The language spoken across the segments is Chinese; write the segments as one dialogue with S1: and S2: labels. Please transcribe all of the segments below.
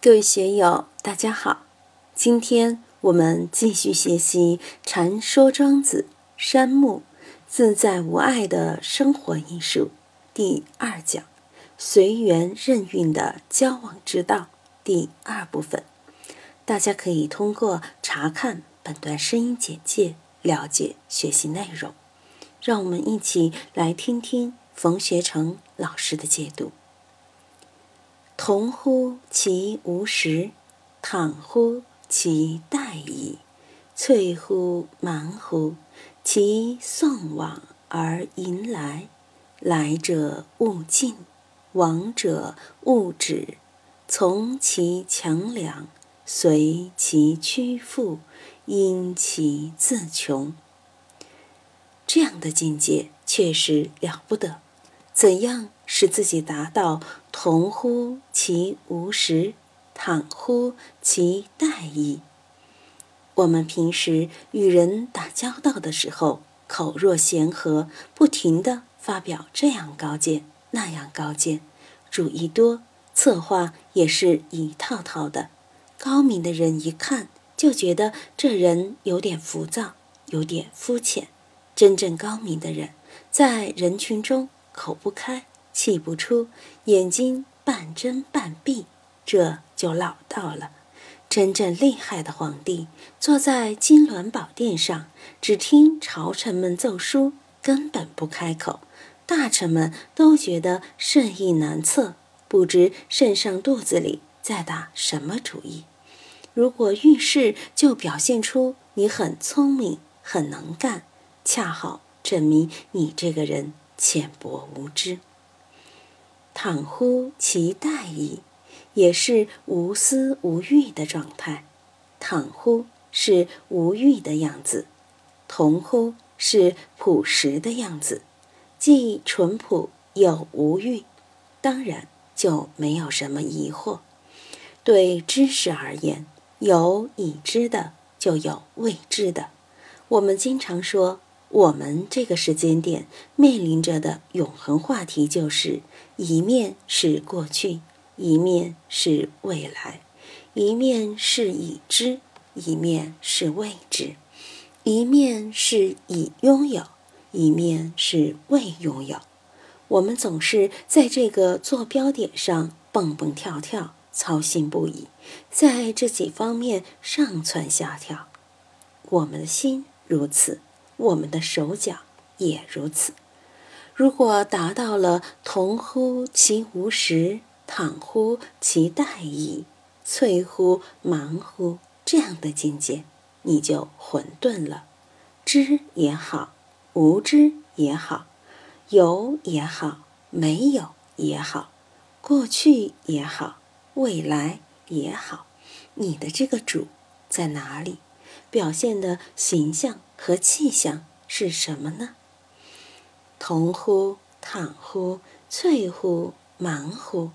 S1: 各位学友，大家好！今天我们继续学习《禅说庄子·山木自在无碍的生活艺术》第二讲“随缘任运的交往之道”第二部分。大家可以通过查看本段声音简介了解学习内容。让我们一起来听听冯学成老师的解读。同乎其无时，倘乎其待矣。翠乎蛮乎，其送往而迎来。来者勿近，往者勿止。从其强梁，随其屈复，因其自穷。这样的境界确实了不得。怎样使自己达到同乎其无实，倘乎其待矣？我们平时与人打交道的时候，口若悬河，不停地发表这样高见、那样高见，主意多，策划也是一套套的。高明的人一看就觉得这人有点浮躁，有点肤浅。真正高明的人，在人群中。口不开，气不出，眼睛半睁半闭，这就老道了。真正厉害的皇帝，坐在金銮宝殿上，只听朝臣们奏书，根本不开口。大臣们都觉得圣意难测，不知圣上肚子里在打什么主意。如果遇事就表现出你很聪明、很能干，恰好证明你这个人。浅薄无知，倘乎其待矣，也是无私无欲的状态。倘乎是无欲的样子，同乎是朴实的样子，既淳朴又无欲，当然就没有什么疑惑。对知识而言，有已知的，就有未知的。我们经常说。我们这个时间点面临着的永恒话题，就是一面是过去，一面是未来，一面是已知，一面是未知，一面是已拥有，一面是未拥有。我们总是在这个坐标点上蹦蹦跳跳，操心不已，在这几方面上蹿下跳。我们的心如此。我们的手脚也如此。如果达到了同乎其无实，倘乎其待矣，翠乎蛮乎这样的境界，你就混沌了。知也好，无知也好，有也好，没有也好，过去也好，未来也好，你的这个主在哪里？表现的形象。和气象是什么呢？同乎、躺乎、翠乎、忙乎，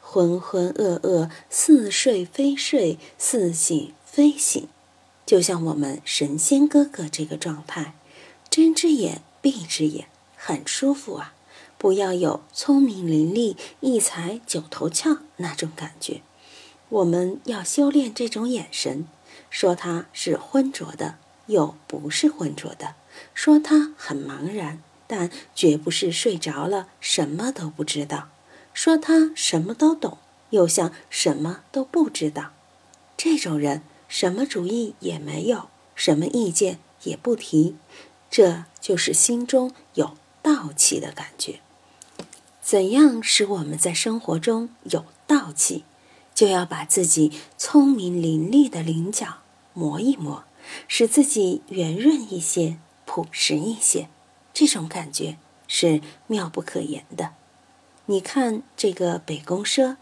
S1: 浑浑噩噩，似睡非睡，似醒非醒，就像我们神仙哥哥这个状态，睁只眼闭只眼，很舒服啊！不要有聪明伶俐、一才九头翘那种感觉，我们要修炼这种眼神，说它是浑浊的。又不是浑浊的，说他很茫然，但绝不是睡着了，什么都不知道；说他什么都懂，又像什么都不知道。这种人什么主意也没有，什么意见也不提，这就是心中有道气的感觉。怎样使我们在生活中有道气？就要把自己聪明伶俐的棱角磨一磨。使自己圆润一些、朴实一些，这种感觉是妙不可言的。你看这个北宫奢，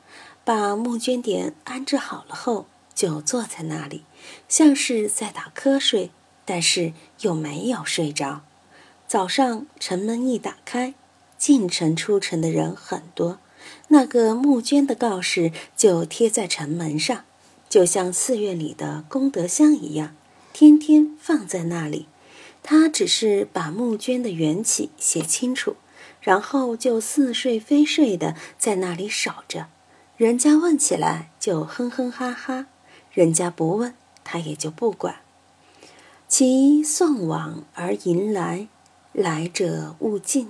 S1: 把募捐点安置好了后，就坐在那里，像是在打瞌睡，但是又没有睡着。早上城门一打开，进城出城的人很多，那个募捐的告示就贴在城门上，就像寺院里的功德箱一样。天天放在那里，他只是把募捐的缘起写清楚，然后就似睡非睡的在那里守着。人家问起来就哼哼哈哈，人家不问他也就不管。其送往而迎来，来者勿近，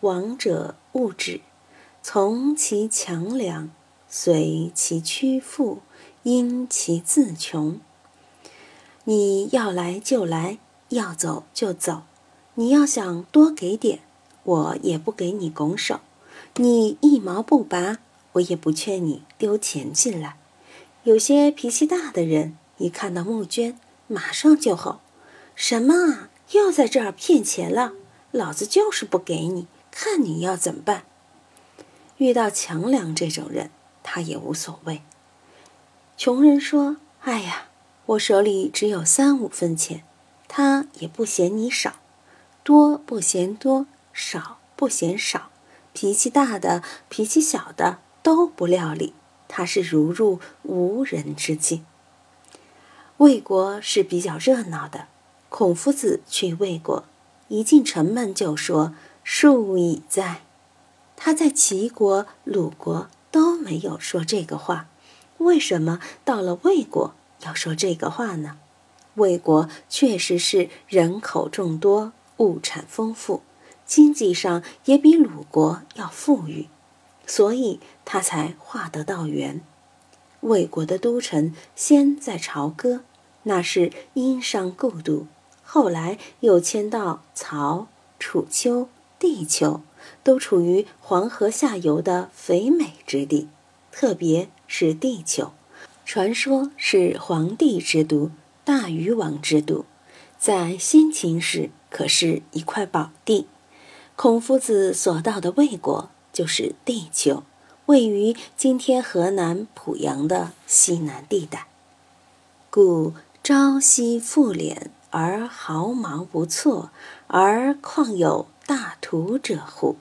S1: 往者勿止。从其强梁，随其屈负，因其自穷。你要来就来，要走就走。你要想多给点，我也不给你拱手。你一毛不拔。我也不劝你丢钱进来。有些脾气大的人，一看到募捐，马上就吼：“什么啊？又在这儿骗钱了？老子就是不给你，看你要怎么办？”遇到强梁这种人，他也无所谓。穷人说：“哎呀，我手里只有三五分钱。”他也不嫌你少，多不嫌多，少不嫌少。脾气大的，脾气小的。都不料理，他是如入无人之境。魏国是比较热闹的，孔夫子去魏国，一进城门就说“数已在”。他在齐国、鲁国都没有说这个话，为什么到了魏国要说这个话呢？魏国确实是人口众多，物产丰富，经济上也比鲁国要富裕。所以他才画得到圆。魏国的都城先在朝歌，那是殷商故都，后来又迁到曹、楚丘、地丘，都处于黄河下游的肥美之地。特别是地丘，传说是黄帝之都、大禹王之都，在先秦时可是一块宝地。孔夫子所到的魏国。就是地丘，位于今天河南濮阳的西南地带，故朝夕复敛而毫毛不错，而况有大图者乎？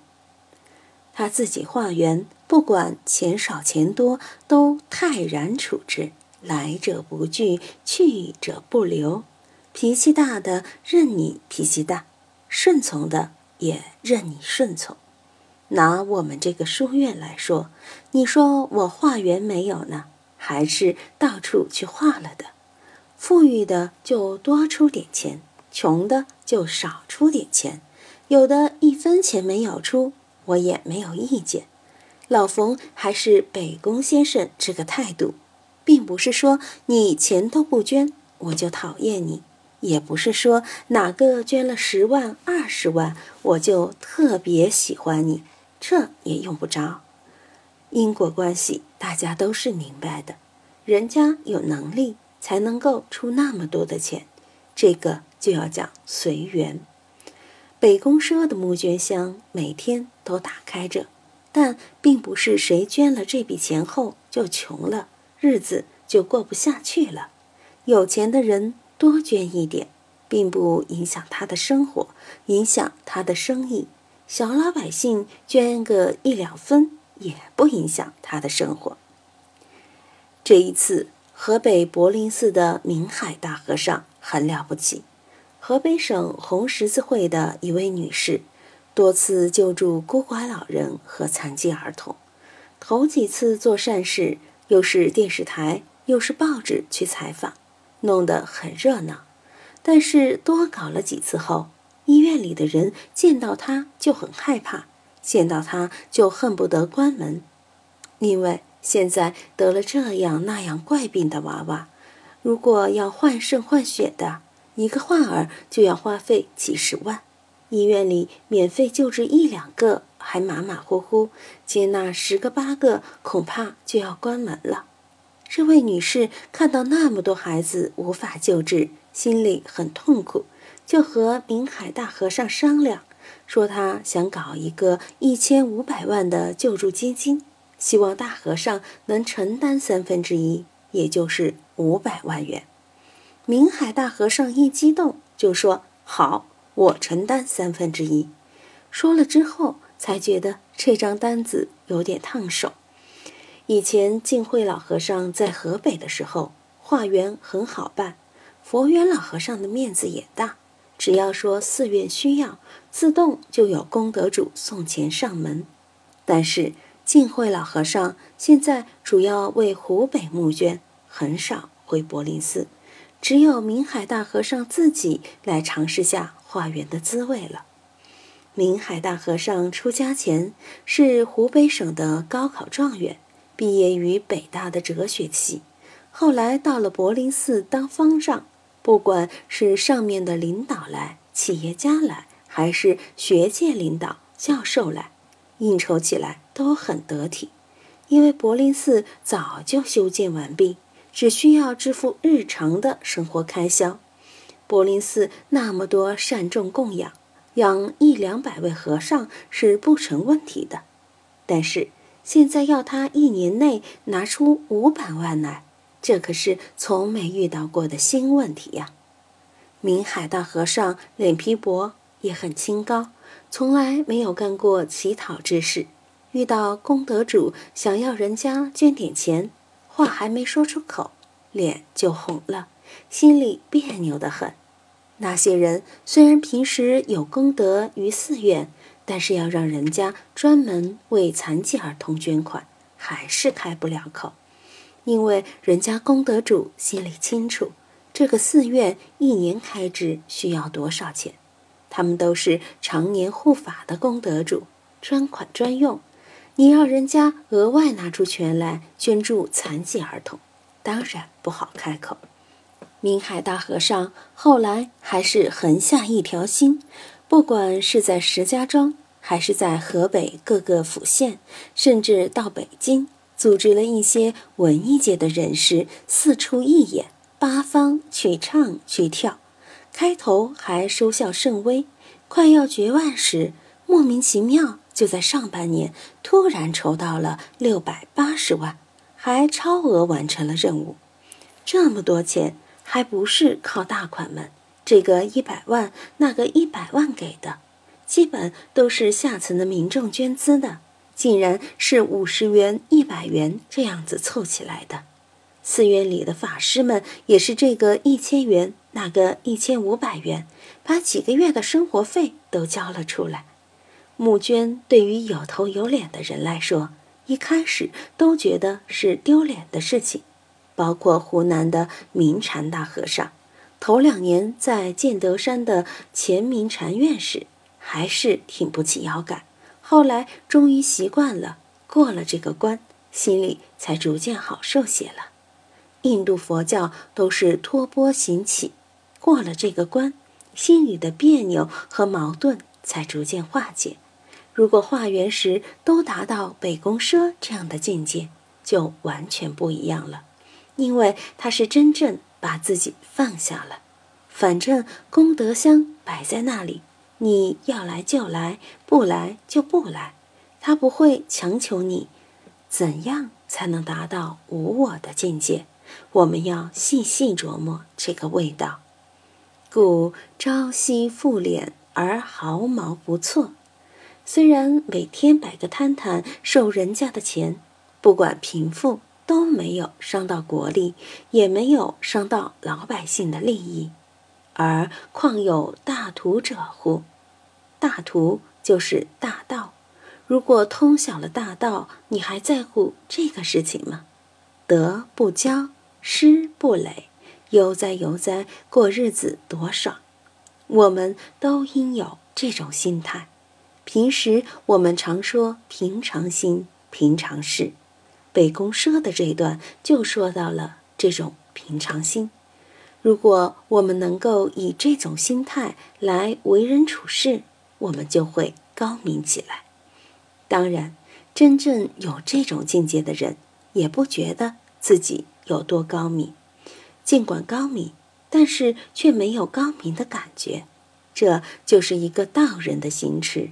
S1: 他自己化缘，不管钱少钱多，都泰然处之，来者不拒，去者不留。脾气大的任你脾气大，顺从的也任你顺从。拿我们这个书院来说，你说我化缘没有呢，还是到处去化了的？富裕的就多出点钱，穷的就少出点钱，有的一分钱没有出，我也没有意见。老冯还是北宫先生这个态度，并不是说你钱都不捐我就讨厌你，也不是说哪个捐了十万二十万我就特别喜欢你。这也用不着，因果关系大家都是明白的。人家有能力才能够出那么多的钱，这个就要讲随缘。北宫社的募捐箱每天都打开着，但并不是谁捐了这笔钱后就穷了，日子就过不下去了。有钱的人多捐一点，并不影响他的生活，影响他的生意。小老百姓捐个一两分也不影响他的生活。这一次，河北柏林寺的明海大和尚很了不起。河北省红十字会的一位女士，多次救助孤寡老人和残疾儿童。头几次做善事，又是电视台又是报纸去采访，弄得很热闹。但是多搞了几次后，医院里的人见到他就很害怕，见到他就恨不得关门，因为现在得了这样那样怪病的娃娃，如果要换肾换血的，一个患儿就要花费几十万，医院里免费救治一两个还马马虎虎，接纳十个八个恐怕就要关门了。这位女士看到那么多孩子无法救治，心里很痛苦。就和明海大和尚商量，说他想搞一个一千五百万的救助基金，希望大和尚能承担三分之一，也就是五百万元。明海大和尚一激动就说：“好，我承担三分之一。”说了之后，才觉得这张单子有点烫手。以前净慧老和尚在河北的时候，化缘很好办，佛缘老和尚的面子也大。只要说寺院需要，自动就有功德主送钱上门。但是净慧老和尚现在主要为湖北募捐，很少回柏林寺，只有明海大和尚自己来尝试下化缘的滋味了。明海大和尚出家前是湖北省的高考状元，毕业于北大的哲学系，后来到了柏林寺当方丈。不管是上面的领导来、企业家来，还是学界领导、教授来，应酬起来都很得体。因为柏林寺早就修建完毕，只需要支付日常的生活开销。柏林寺那么多善众供养，养一两百位和尚是不成问题的。但是现在要他一年内拿出五百万来。这可是从没遇到过的新问题呀！明海大和尚脸皮薄，也很清高，从来没有干过乞讨之事。遇到功德主想要人家捐点钱，话还没说出口，脸就红了，心里别扭得很。那些人虽然平时有功德于寺院，但是要让人家专门为残疾儿童捐款，还是开不了口。因为人家功德主心里清楚，这个寺院一年开支需要多少钱，他们都是常年护法的功德主，专款专用。你要人家额外拿出钱来捐助残疾儿童，当然不好开口。明海大和尚后来还是横下一条心，不管是在石家庄，还是在河北各个府县，甚至到北京。组织了一些文艺界的人士四处义演，八方去唱去跳，开头还收效甚微，快要绝万时，莫名其妙就在上半年突然筹到了六百八十万，还超额完成了任务。这么多钱还不是靠大款们这个一百万那个一百万给的，基本都是下层的民众捐资的。竟然是五十元、一百元这样子凑起来的，寺院里的法师们也是这个一千元，那个一千五百元，把几个月的生活费都交了出来。募捐对于有头有脸的人来说，一开始都觉得是丢脸的事情，包括湖南的明禅大和尚，头两年在建德山的前明禅院时，还是挺不起腰杆。后来终于习惯了，过了这个关，心里才逐渐好受些了。印度佛教都是托钵行乞，过了这个关，心里的别扭和矛盾才逐渐化解。如果化缘时都达到北宫奢这样的境界，就完全不一样了，因为他是真正把自己放下了，反正功德箱摆在那里。你要来就来，不来就不来，他不会强求你。怎样才能达到无我的境界？我们要细细琢磨这个味道。故朝夕复敛而毫毛不错。虽然每天摆个摊摊收人家的钱，不管贫富都没有伤到国力，也没有伤到老百姓的利益，而况有大图者乎？大图就是大道，如果通晓了大道，你还在乎这个事情吗？德不骄，失不馁，悠哉悠哉过日子多爽！我们都应有这种心态。平时我们常说平常心、平常事，北宫奢的这一段就说到了这种平常心。如果我们能够以这种心态来为人处事，我们就会高明起来。当然，真正有这种境界的人，也不觉得自己有多高明。尽管高明，但是却没有高明的感觉。这就是一个道人的行持，